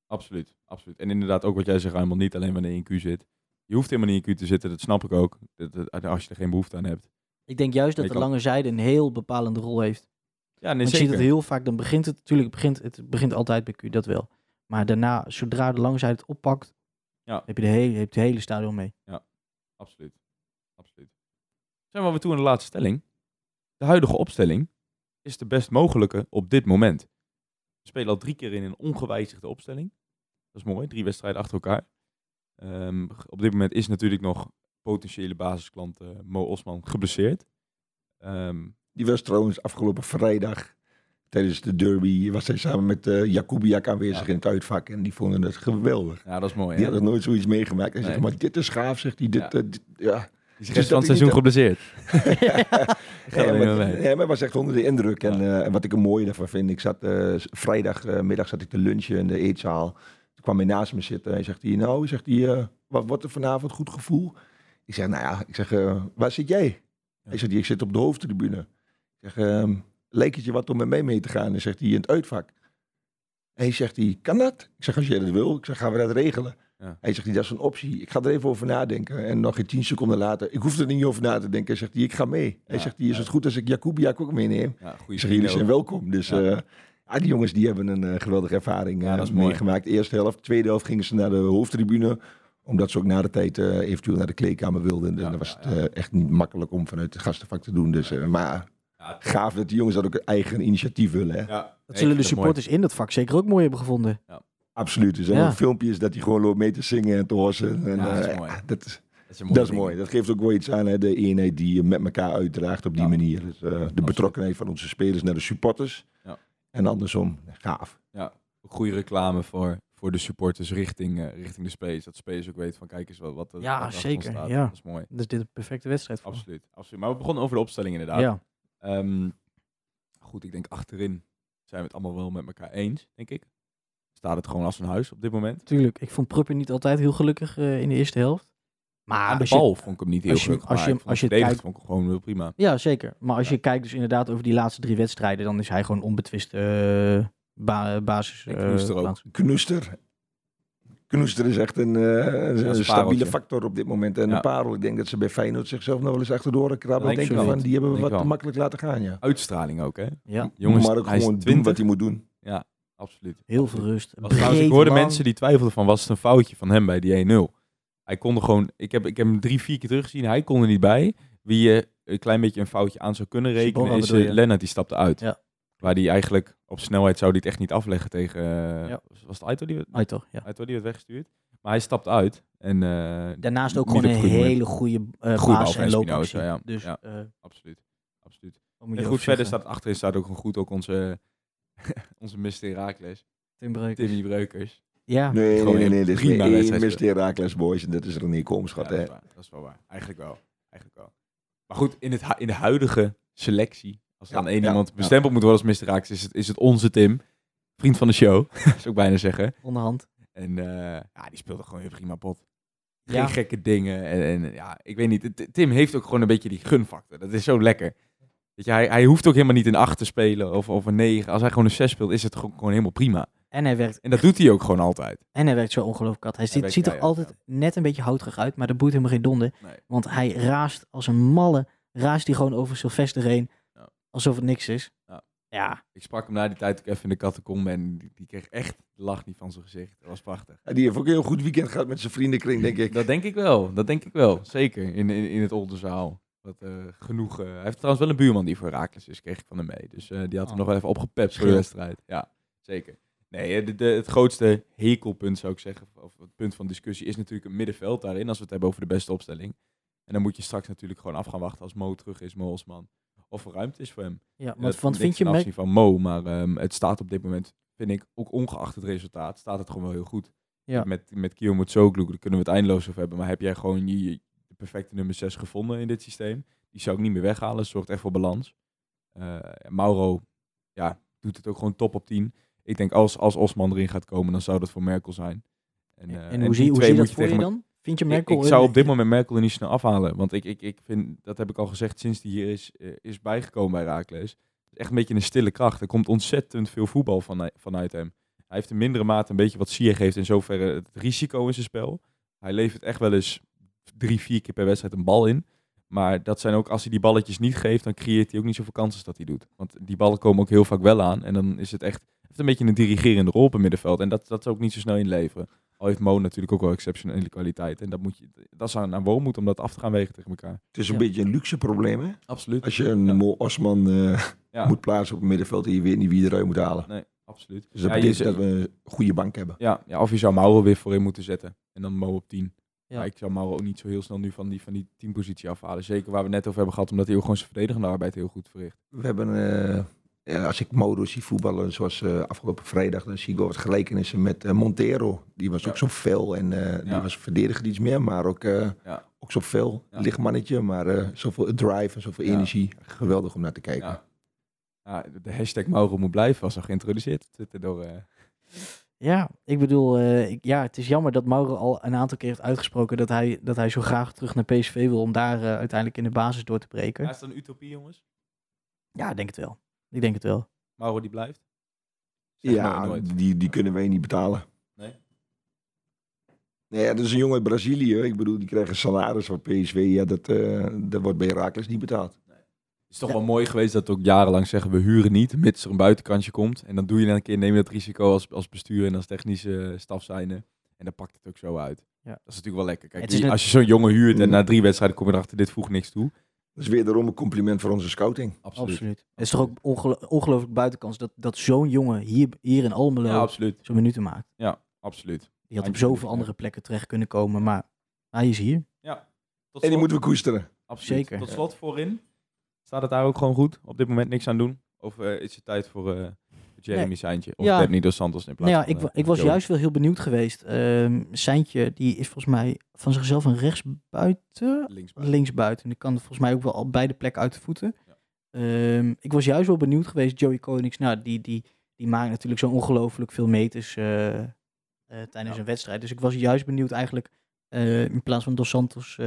Absoluut, absoluut. En inderdaad ook wat jij zegt, helemaal niet alleen wanneer je in Q zit. Je hoeft helemaal niet in Q te zitten, dat snap ik ook. Dat, dat- als je er geen behoefte aan hebt. Ik denk juist dat de lange zijde een heel bepalende rol heeft. Ja, nee, Want je ziet het heel vaak, dan begint het natuurlijk, het begint, het begint altijd bij Q, dat wel. Maar daarna, zodra de lange zijde het oppakt, Ja. heb je de hele, heb je het hele stadion mee. Absoluut. Absoluut. Zijn we weer toe aan de laatste stelling. De huidige opstelling is de best mogelijke op dit moment. We spelen al drie keer in een ongewijzigde opstelling. Dat is mooi, drie wedstrijden achter elkaar. Ehm, op dit moment is natuurlijk nog potentiële basisklant eh, Mo Osman geblesseerd. Ehm, Die was trouwens afgelopen vrijdag tijdens de derby. Was hij samen met eh Jakubiak aanwezig Ja. in het uitvak. En die vonden het geweldig. ja, dat is mooi. Die hè? had nog nooit zoiets meegemaakt. Hij zegt, Nee. maar dit is gaaf, zegt hij. Dit, Ja. eh, dit- ja. Is de Dus rest van het seizoen geblesseerd. (laughs) (laughs) Ja, maar, ja, maar was echt onder de indruk. En, eh, en wat ik er mooi daarvan vind, ik zat eh, vrijdagmiddag zat ik te lunchen in de eetzaal. Toen kwam hij naast me zitten. Hij zegt, hij, nou, zegt hij, eh, wat wordt er vanavond goed gevoel? Ik zeg, nou ja, ik zeg, eh, waar zit jij? Hij zegt, ik zit op de hoofdtribune. Ik zeg, ehm lijkt het je wat om met mij mee te gaan? En zegt hij, in het uitvak. Hij zegt, hij, kan dat? Ik zeg, als jij dat wil, ik zeg, gaan we dat regelen? Ja. Hij zegt, dat is een optie. Ik ga er even over nadenken. En nog geen tien seconden later, ik hoef er niet over na te denken. Hij zegt, hij, ik ga mee. Hij Ja, zegt, is ja. het goed als ik Jakubiak ook meeneem? Ja, Ik zeg, jullie zijn welkom. Dus Ja. ja. ja, die jongens die hebben een eh, geweldige ervaring Ja, eh, mooi. meegemaakt. Eerste helft, tweede helft gingen ze naar de hoofdtribune. Omdat ze ook na de tijd eh, eventueel naar de kleedkamer wilden. En Ja, dan was ja, het ja. echt niet makkelijk om vanuit het gastenvak te doen. Dus, eh, maar Ja, gaaf dat die jongens dat ook een eigen initiatief willen. Hè? ja. Dat zullen de supporters in dat vak zeker ook mooi hebben gevonden. Absoluut. Er zijn Ja. ook filmpjes dat hij gewoon loopt mee te zingen en te hossen. En, Ja, dat is eh, mooi. dat is, Dat is, een dat is ding. mooi. Dat geeft ook wel iets aan, hè, de eenheid die je met elkaar uitdraagt op die Ja. manier. Dus, eh, de betrokkenheid van onze spelers naar de supporters. Ja. En andersom, gaaf. goede reclame voor, voor de supporters richting, eh, richting de spelers. Dat spelers ook weten van kijk eens wat, wat er Ja, wat er zeker, ons staat. ja. Dat is mooi. Dus dit is een perfecte wedstrijd voor. Absoluut, absoluut. Maar we begonnen over de opstelling inderdaad. Ja, Ehm, goed, ik denk achterin zijn we het allemaal wel met elkaar eens, denk ik. Staat het gewoon als een huis op dit moment. natuurlijk. Ik vond Prupper niet altijd heel gelukkig eh, in de eerste helft. Maar Aan de als je- bal vond ik hem niet heel als je- gelukkig. als maar je- ik vond als je het kijkt- vond ik hem gewoon heel prima. Ja, zeker. Maar als Ja. je kijkt dus inderdaad over die laatste drie wedstrijden, dan is hij gewoon onbetwist eh, ba basis. En eh, ook. Knoester is echt een, eh, een een stabiele pareltje. factor op dit moment. En Ja. een parel, ik denk dat ze bij Feyenoord zichzelf nog wel eens achterdoor krabben. Denk denk ik wel. van, die hebben we Denk wat te makkelijk laten gaan, ja. Uitstraling ook, hè? Ja, Jongens, maar ook is gewoon doen 20. wat hij moet doen. Absoluut. heel veel rust. Was trouwens, ik hoorde mensen die twijfelden van was het een foutje van hem bij die 1-0. Hij kon er gewoon, ik heb, ik heb hem drie, vier keer teruggezien. Hij kon er niet bij. Wie je een klein beetje een foutje aan zou kunnen rekenen is je? Lennart, die stapte uit. Ja. Waar die eigenlijk op snelheid zou die het echt niet afleggen tegen, eh, Ja. was het Aito die, werd- ja. Aito die werd weggestuurd. Maar hij stapt uit. En, eh, Daarnaast ook gewoon een goede hele goede uh, van en loopactie. ja. Dus Absoluut. Absoluut. En goed, verder staat achterin staat ook gewoon goed ook onze, (laughs) onze Mr. Herakles, Tim Breukers. Timmy Breukers. Ja, Nee, nee, nee, nee. Dit is één Mr. Herakles Boys en dat is René Koomschat. Ja, dat, hè. is waar. dat is wel waar. Eigenlijk wel. Eigenlijk wel. Maar goed, in, het, in de huidige selectie, als er Ja, dan één ja, iemand ja. bestempeld moet worden als Mr. Raaks, is het, is het onze Tim. Vriend van de show, (laughs) zou ik bijna zeggen. onderhand. En eh, ja, die speelde gewoon heel prima pot. Geen Ja. gekke dingen. En, en ja, ik weet niet. Tim heeft ook gewoon een beetje die gunfactor. Dat is zo lekker. Weet je, hij, hij hoeft ook helemaal niet een 8 te spelen of, of een 9. Als hij gewoon een 6 speelt, is het gewoon, gewoon helemaal prima. En hij werkt, En dat doet hij ook gewoon altijd. en hij werkt zo ongelooflijk kat. Hij ziet, ziet er altijd net een beetje houterig uit, maar dat boeit helemaal geen donder. Nee. Want hij raast als een malle, raast hij gewoon over Sylvester heen, Ja. alsof het niks is. Ja. Ja, Ik sprak hem na die tijd ook even in de catacombe en die, die kreeg echt de lach niet van zijn gezicht. Dat was prachtig. Ja, die heeft ook een heel goed weekend gehad met zijn vriendenkring, denk ik. Dat denk ik wel, dat denk ik wel. Zeker, in, in, in het Oldenzaal. Dat, eh, genoeg, hij heeft trouwens wel een buurman die voor Herakles is, kreeg ik van hem mee. Dus eh, die had hem Oh. nog wel even opgepept voor de wedstrijd. Ja, zeker. Nee, eh, de, de- het grootste hekelpunt zou ik zeggen, of het punt van discussie, is natuurlijk het middenveld daarin, als we het hebben over de beste opstelling. En dan moet je straks natuurlijk gewoon af gaan wachten als Mo terug is, Mo Osman. Of er ruimte is voor hem. ja want, want vind je afzien van Mo, maar ehm, het staat op dit moment, vind ik, ook ongeacht het resultaat, staat het gewoon wel heel goed. Ja. Met, met Kio Mutsoglu, daar kunnen we het eindeloos over hebben, maar heb jij gewoon je, perfecte nummer 6 gevonden in dit systeem? Die zou ik niet meer weghalen, het zorgt echt voor balans. Eh, Mauro, ja, doet het ook gewoon top op 10. Ik denk als, als Osman erin gaat komen, dan zou dat voor Merkel zijn. En, eh, en die hoe zie, hoe zie je dat voor je dan? Vind je Merkel... ik zou op dit moment Merkel er niet snel afhalen. Want ik, ik, ik vind, dat heb ik al gezegd sinds hij hier is, eh, is bijgekomen bij Raakles. Het is echt een beetje een stille kracht. Er komt ontzettend veel voetbal van, vanuit hem. Hij heeft in mindere mate een beetje wat Sier geeft in zoverre het risico in zijn spel. Hij levert echt wel eens drie, vier keer per wedstrijd een bal in. Maar dat zijn ook, als hij die balletjes niet geeft, dan creëert hij ook niet zoveel kansen dat hij doet. Want die ballen komen ook heel vaak wel aan. En dan is het echt heeft een beetje een dirigerende rol op het middenveld. En dat, dat zou ook niet zo snel inleveren. Al heeft Mo natuurlijk ook wel exceptionele kwaliteit. En dat, moet je, dat is aan, aan Wormoed om dat af te gaan wegen tegen elkaar. Het is een Ja. beetje een luxe probleem, hè? Absoluut. Als je een Ja. Mo Osman eh, Ja, moet plaatsen op het middenveld en je weet niet wie eruit moet halen. nee, absoluut. Dus dat Ja, je betekent zegt- dat we een goede bank hebben. Ja, ja, of je zou Mauro weer voorin moeten zetten. En dan Mo op 10. Ja. Maar ik zou Mauro ook niet zo heel snel nu van die, van die teampositie afhalen. Zeker waar we net over hebben gehad, omdat hij ook gewoon zijn verdedigende arbeid heel goed verricht. We hebben, eh, ja, als ik Modo zie voetballen zoals eh, afgelopen vrijdag, dan zie ik wel wat gelijkenissen met eh, Montero. Die was Ja. ook zo fel en eh, die was verdediger iets meer, maar ook, eh, Ja. ook zo fel. Ja. Licht mannetje, maar eh, zoveel drive en zoveel Ja. energie. Geweldig om naar te kijken. Ja. Ja, de- hashtag Mauro moet blijven was al geïntroduceerd door... Ja, ik bedoel, eh, ik- ja, het is jammer dat Mauro al een aantal keer heeft uitgesproken dat hij, dat hij zo graag terug naar PSV wil om daar eh, uiteindelijk in de basis door te breken. Ja, is dat een utopie, jongens? Ja, ik denk het wel. Ik denk het wel. Mauro die blijft? Zeg Ja, nooit. die, die kunnen wij niet betalen. Nee? Nee, ja, dat is een jongen uit Brazilië. Ik bedoel, die krijgen salaris van PSV. Ja, dat, eh, dat wordt bij Herakles niet betaald. Het is toch wel mooi geweest dat we ook jarenlang zeggen we huren niet, mits er een buitenkantje komt. En dan doe je dan een keer, neem je dat risico als, als bestuur en als technische staf zijnde. En dan pakt het ook zo uit. Ja. Dat is natuurlijk wel lekker. Kijk, die- net- als je zo'n jongen huurt en Mm. na drie wedstrijden kom je erachter, dit voegt niks toe. Dat is weer daarom een compliment voor onze scouting. Absoluut. Absoluut. Het is toch ook ongelo- ongelooflijk buitenkans dat, dat zo'n jongen hier, hier in Almelo Ja, absoluut. zo'n minuten maakt. Ja, absoluut. Die had op zoveel ja. andere plekken terecht kunnen komen, maar hij is hier. Tot En die moeten we koesteren. absoluut. zeker. Tot slot voorin. Staat het daar ook gewoon goed? Op dit moment niks aan doen? Of eh, is het tijd voor eh Jeremy Nee. Seintje? Of Ja. Daphne Dos Santos in plaats Nou ja, van, ik, eh, ik was Joey? juist wel heel benieuwd geweest. Seintje, die is volgens mij van zichzelf een rechtsbuiten, linksbuiten. linksbuiten. Die kan volgens mij ook wel al beide plekken uit de voeten. Ja. Ehm, ik was juist wel benieuwd geweest. Joey Konings, nou, die, die, die maakt natuurlijk zo ongelooflijk veel meters tijdens Ja. een wedstrijd. Dus ik was juist benieuwd eigenlijk, in plaats van Dos Santos,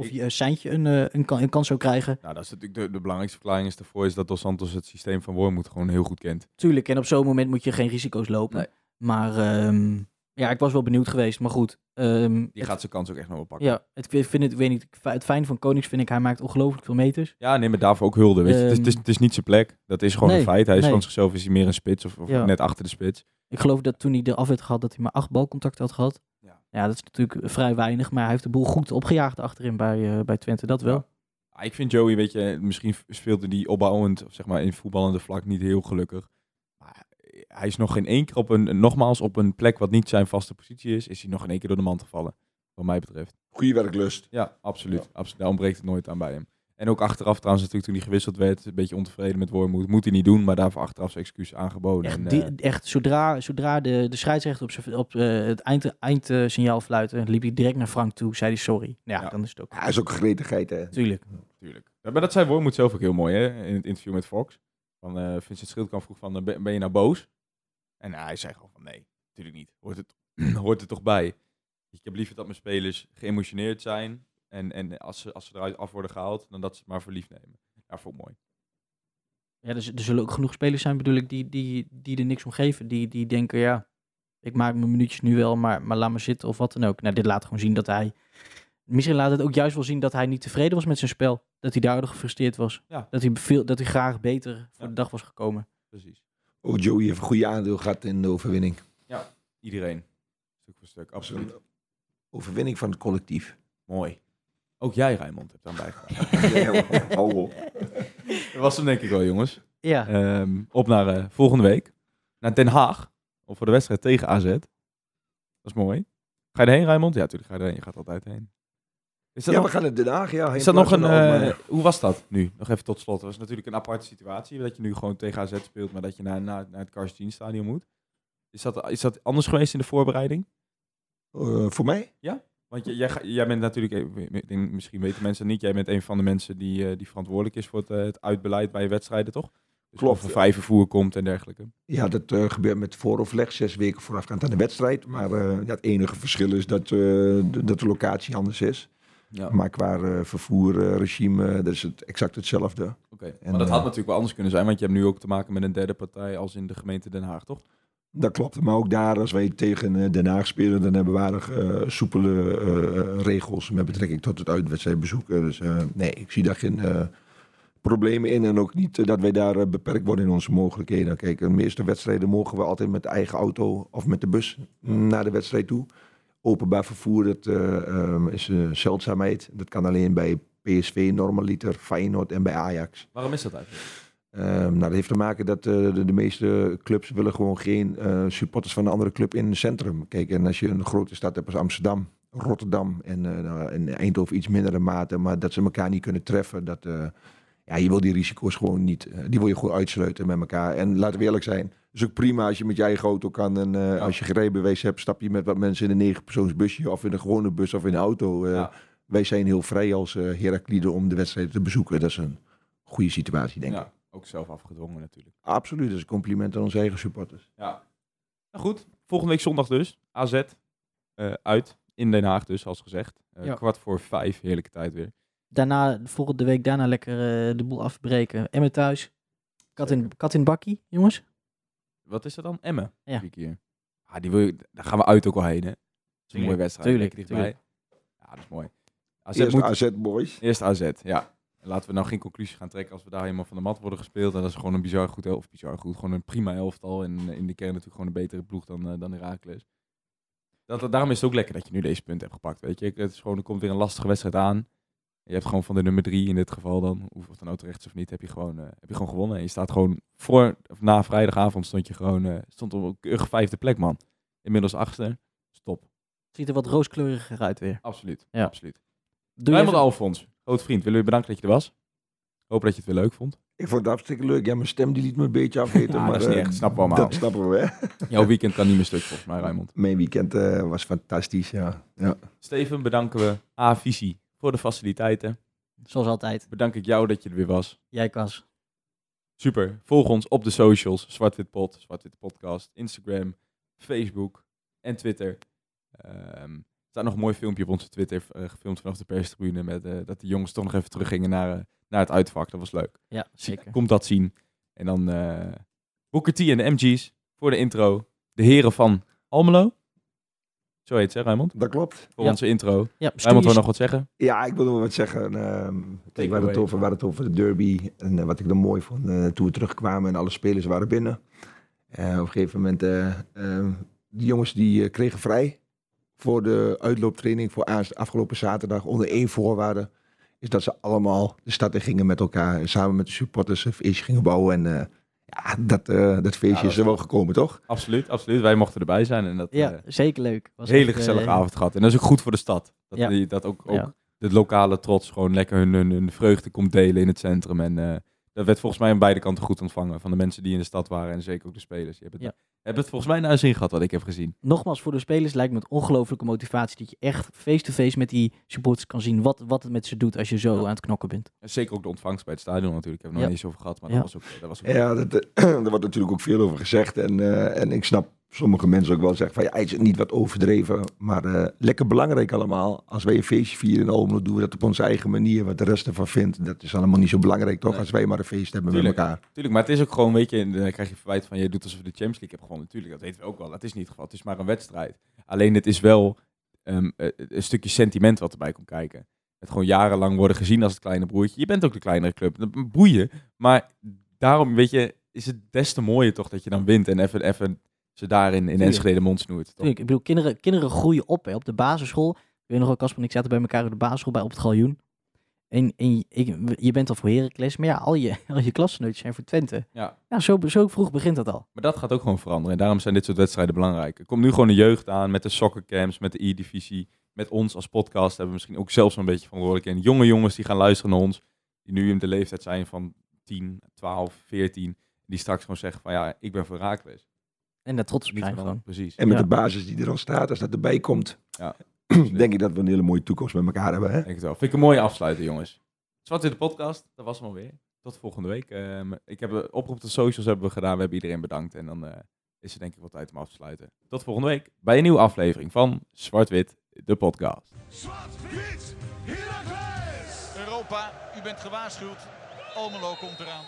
of je uh, Seintje een, eh, een, kan- een kans zou krijgen. Nou, dat is natuurlijk de, de belangrijkste verklaring is daarvoor is dat Dos Santos het systeem van Wormoed gewoon heel goed kent. Tuurlijk, en op zo'n moment moet je geen risico's lopen. Nee. Maar ehm, ja, ik was wel benieuwd geweest. Maar goed, ehm, Die het- gaat zijn kans ook echt nog wel pakken. Ja, het, ik vind het, ik weet niet, het fijn van Konings vind ik, hij maakt ongelooflijk veel meters. Ja, nee, maar daarvoor ook hulde. Weet je. het, is, het, is, Ehm, het is niet zijn plek. Dat is gewoon nee, een feit. Hij is nee. van zichzelf is hij meer een spits of, of Ja. net achter de spits. Ik geloof dat toen hij de af werd gehad, dat hij maar acht balcontacten had gehad. Ja. Ja, dat is natuurlijk vrij weinig, maar hij heeft de boel goed opgejaagd achterin bij, eh, bij Twente, dat wel. Ja. Ah, ik vind Joey, weet je, misschien speelde die opbouwend, of zeg maar in voetballende vlak niet heel gelukkig. Maar hij is nog geen één keer op een, nogmaals op een plek wat niet zijn vaste positie is, is hij nog geen één keer door de mand gevallen. Wat mij betreft. Goede werklust. Ja, absoluut. absoluut. Daar ontbreekt het nooit aan bij hem. En ook achteraf trouwens natuurlijk toen hij gewisseld werd, een beetje ontevreden met Wormoed. Moet hij niet doen, maar daarvoor achteraf zijn excuus aangeboden. Echt, En, die- eh, echt zodra, zodra de, de scheidsrechter op, op eh, het eind, eindsignaal fluitte, liep hij direct naar Frank toe, zei hij sorry. Ja, Ja. dan is het ook. Ja, is ook gretigheid, hè. Tuurlijk. Tuurlijk. Ja, maar dat zei Wormoed zelf ook heel mooi hè, in het interview met Fox. Van, eh Vincent Schildkamp vroeg van, ben je nou boos? En hij zei gewoon van, nee, natuurlijk niet. Hoort het, (clears throat) hoort er toch bij. Ik heb liever dat mijn spelers geëmotioneerd zijn. En, en als, ze, als ze eruit af worden gehaald, dan dat ze het maar voor lief nemen. Ja, vond ik mooi. Ja, er, z- er zullen ook genoeg spelers zijn, bedoel ik, die, die, die er niks om geven. Die, die denken, ja, ik maak mijn minuutjes nu wel, maar, maar laat me zitten of wat dan ook. Nou, dit laat gewoon zien dat hij misschien laat het ook juist wel zien dat hij niet tevreden was met zijn spel. Dat hij daardoor gefrustreerd was. Ja. Dat, hij veel, dat hij graag beter voor Ja. de dag was gekomen. Precies. Oh, Joey heeft een goede aandeel gehad in de overwinning. Iedereen. Stuk voor stuk, absoluut. Overwinning van het collectief. Mooi. Ook jij, Rijmond, hebt aan bijgedragen. (laughs) Hou op. (laughs) Dat was hem denk ik wel, jongens. Ja, Ehm, op naar eh, volgende week. Naar Den Haag. Of voor de wedstrijd tegen AZ. Dat is mooi. Ga je erheen, Rijmond? Ja, natuurlijk ga je erheen. Je gaat altijd heen. Is dat Ja, nog, we gaan naar Den Haag. Ja, is dat nog een... eh, hoe was dat nu? Nog even tot slot. Dat was natuurlijk een aparte situatie. Dat je nu gewoon tegen AZ speelt, maar dat je naar, naar, naar het Karstien stadion moet. Is dat, is dat anders geweest in de voorbereiding? Eh, voor mij? Want jij, jij, bent natuurlijk, misschien weten mensen niet, jij bent een van de mensen die, eh, die verantwoordelijk is voor het, eh, het uitbeleid bij je wedstrijden, toch? Dus Klopt. Of er vrij vervoer komt en dergelijke. Ja, dat eh, gebeurt met vooroverleg, zes weken voorafgaand aan de wedstrijd. Maar ja, het enige verschil is dat, de, dat de locatie anders is. Ja, Maar qua vervoerregime, dat is het exact hetzelfde. oké. en, Maar dat had natuurlijk wel anders kunnen zijn, want je hebt nu ook te maken met een derde partij als in de gemeente Den Haag, toch? Dat klopt. Maar ook daar, als wij tegen eh, Den Haag spelen, dan hebben we aardig eh, soepele eh, regels met betrekking tot het uitwedstrijdbezoeken. Dus nee, ik zie daar geen problemen in. En ook niet dat wij daar beperkt worden in onze mogelijkheden. Kijk, de meeste wedstrijden mogen we altijd met de eigen auto of met de bus naar de wedstrijd toe. Openbaar vervoer, dat eh, ehm, is een zeldzaamheid. Dat kan alleen bij PSV, normaliter, Feyenoord en bij Ajax. Waarom is dat eigenlijk? Ehm, nou, dat heeft te maken dat eh, de, de meeste clubs willen gewoon geen eh, supporters van een andere club in het centrum. Kijk, en als je een grote stad hebt als Amsterdam, Rotterdam en, nou, en Eindhoven iets mindere mate, maar dat ze elkaar niet kunnen treffen, dat, ja, je wil die risico's gewoon niet, die wil je gewoon uitsluiten met elkaar. En laten we eerlijk zijn, het is ook prima als je met je eigen auto kan en als je geen rijbewijs hebt, stap je met wat mensen in een negenpersoonsbusje of in een gewone bus of in een auto. Ja. Wij zijn heel vrij als Heraklide om de wedstrijden te bezoeken. Dat is een goede situatie, denk ik. Ja, ook zelf afgedwongen natuurlijk. Absoluut, dat is een compliment aan onze eigen supporters. Ja. Nou goed, volgende week zondag dus. AZ eh, uit in Den Haag dus, als gezegd. Eh, Ja. Kwart voor vijf, heerlijke tijd weer. daarna, volgende week daarna lekker eh, de boel afbreken. Emmen thuis. Kat in, kat in bakkie, jongens. Wat is dat dan? Emmen? Ja. Drie keer. Ah, die wil je, daar gaan we uit ook al heen, hè? Dat is een Tuurlijk, mooie wedstrijd. tuurlijk, lekker dichtbij. Ja, dat is mooi. AZ Eerst moet, AZ Boys. Eerst AZ, ja. En Laten we nou geen conclusie gaan trekken als we daar helemaal van de mat worden gespeeld. En dat is gewoon een bizar goed elftal. Bizar goed, gewoon een prima elftal. En eh, in de kern natuurlijk gewoon een betere ploeg dan, eh dan Heracles. Dat, dat- daarom is het ook lekker dat je nu deze punten hebt gepakt, weet je. Het is gewoon, er komt weer een lastige wedstrijd aan. Je hebt gewoon van de nummer drie in dit geval dan, of het nou terecht is of niet, heb je gewoon, eh, heb je gewoon gewonnen. En je staat gewoon voor, of na vrijdagavond stond je gewoon, stond op een vijfde plek, man. Inmiddels achtste. Stop. Ziet er wat rooskleuriger uit weer. Absoluut. Ja. Absoluut. Raymond even- Alfons, groot vriend, willen we je bedanken dat je er was. Hoop dat je het weer leuk vond. Ik vond het hartstikke leuk. Ja, mijn stem die liet me een beetje afweten. Ja, maar, dat is niet eh, echt, snappen we allemaal. Dat snappen we, hè. (laughs) Jouw weekend kan niet meer stuk volgens mij, Raymond. Mijn weekend eh, was fantastisch, ja. ja. Steven, bedanken we A Visie voor de faciliteiten. Zoals altijd. Bedank ik jou dat je er weer was. Jij Kas. Super. Volg ons op de socials. Zwartwit Pod, Zwartwit Podcast, Instagram, Facebook en Twitter. Ehm, staat nog een mooi filmpje op onze Twitter eh, gefilmd vanaf de perstribune met eh, dat de jongens toch nog even teruggingen naar, eh, naar het uitvak. Dat was leuk. Ja, zeker. Komt dat zien. En dan eh Booker T en de MG's voor de intro. De heren van Almelo. Zo heet ze, Raymond. Dat klopt. Voor Ja. onze intro. Ja, Raymond wil je- nog wat zeggen? Ja, ik wil nog wat zeggen. Ehm Take ik had het over, we hadden het over de derby. En wat ik er mooi vond eh, toen we terugkwamen en alle spelers waren binnen. Eh, op een gegeven moment, eh ehm, die jongens die eh, kregen vrij voor de uitlooptraining voor afgelopen zaterdag. Onder één voorwaarde is dat ze allemaal de stad in gingen met elkaar. En samen met de supporters een feestje gingen bouwen. En eh, ja, dat, eh, dat feestje Ja, dat is er wel gekomen, toch? Absoluut, absoluut. Wij mochten erbij zijn. En dat, Ja, eh, zeker leuk. Was hele echt, gezellige avond gehad. En dat is ook goed voor de stad. Dat, Ja. die, dat ook, ook Ja. de lokale trots gewoon lekker hun, hun, hun vreugde komt delen in het centrum. En eh, dat werd volgens mij aan beide kanten goed ontvangen. Van de mensen die in de stad waren en zeker ook de spelers. Die hebben, het, hebben het volgens mij naar zin gehad wat ik heb gezien. Nogmaals, voor de spelers lijkt me het ongelofelijke motivatie dat je echt face-to-face met die supporters kan zien wat, wat het met ze doet als je zo Ja. aan het knokken bent. En zeker ook de ontvangst bij het stadion natuurlijk. Daar hebben we nog Ja. niet eens over gehad. Maar Ja. dat was ook... Dat was ook Ja, dat, eh, daar (clears throat) wordt natuurlijk ook veel over gezegd. En, eh, en ik snap sommige mensen ook wel zeggen van ja, het is niet wat overdreven. Maar eh, lekker belangrijk allemaal. Als wij een feestje vieren in Almelo, doen we dat op onze eigen manier. Wat de rest ervan vindt, dat is allemaal niet zo belangrijk toch? Nee. Als wij maar een feest hebben Tuurlijk. met elkaar. Tuurlijk, maar het is ook gewoon, weet je, en dan krijg je verwijt van je doet alsof je de Champions League hebt gewonnen. Natuurlijk, dat weten we ook wel. Dat is niet het geval. Het is maar een wedstrijd. Alleen het is wel, ehm, eh, een stukje sentiment wat erbij komt kijken. Het gewoon jarenlang worden gezien als het kleine broertje. Je bent ook de kleinere club. Boeien. Maar daarom, weet je, is het des te mooier toch dat je dan wint en even, even ze daarin in. Enschede de mond snoert. ik bedoel, kinderen, kinderen groeien op hè, op de basisschool. Ik weet nog wel, Casper en ik zaten bij elkaar op de basisschool bij op het Galjoen. En, en je- ik, je bent al voor Heracles, maar ja, al je, (laughs) al je klasgenootjes zijn voor Twente. Ja. Nou, zo, zo vroeg begint dat al. Maar dat gaat ook gewoon veranderen. En daarom zijn dit soort wedstrijden belangrijk. Er komt nu gewoon de jeugd aan met de soccercamps, met de E-divisie. Met ons als podcast hebben we misschien ook zelfs een beetje verantwoordelijk. En jonge jongens die gaan luisteren naar ons. Die nu in de leeftijd zijn van 10, 12, 14. Die straks gewoon zeggen van ja, ik ben voor Raakles. En daar trots op zijn gewoon. Precies. En met Ja. de basis die er al staat, als dat erbij komt, Ja. (clears throat) denk ik dat we een hele mooie toekomst met elkaar hebben. Hè? Denk het wel. Vind ik een mooie afsluiter, jongens. Zwart in de podcast, dat was hem alweer. Tot volgende week. Ehm, ik heb een oproep op de socials hebben we gedaan. We hebben iedereen bedankt. En dan eh, is er denk ik wel tijd om af te sluiten. Tot volgende week bij een nieuwe aflevering van Zwart-Wit, de podcast. Zwart-wit! Europa, u bent gewaarschuwd. Almelo komt eraan.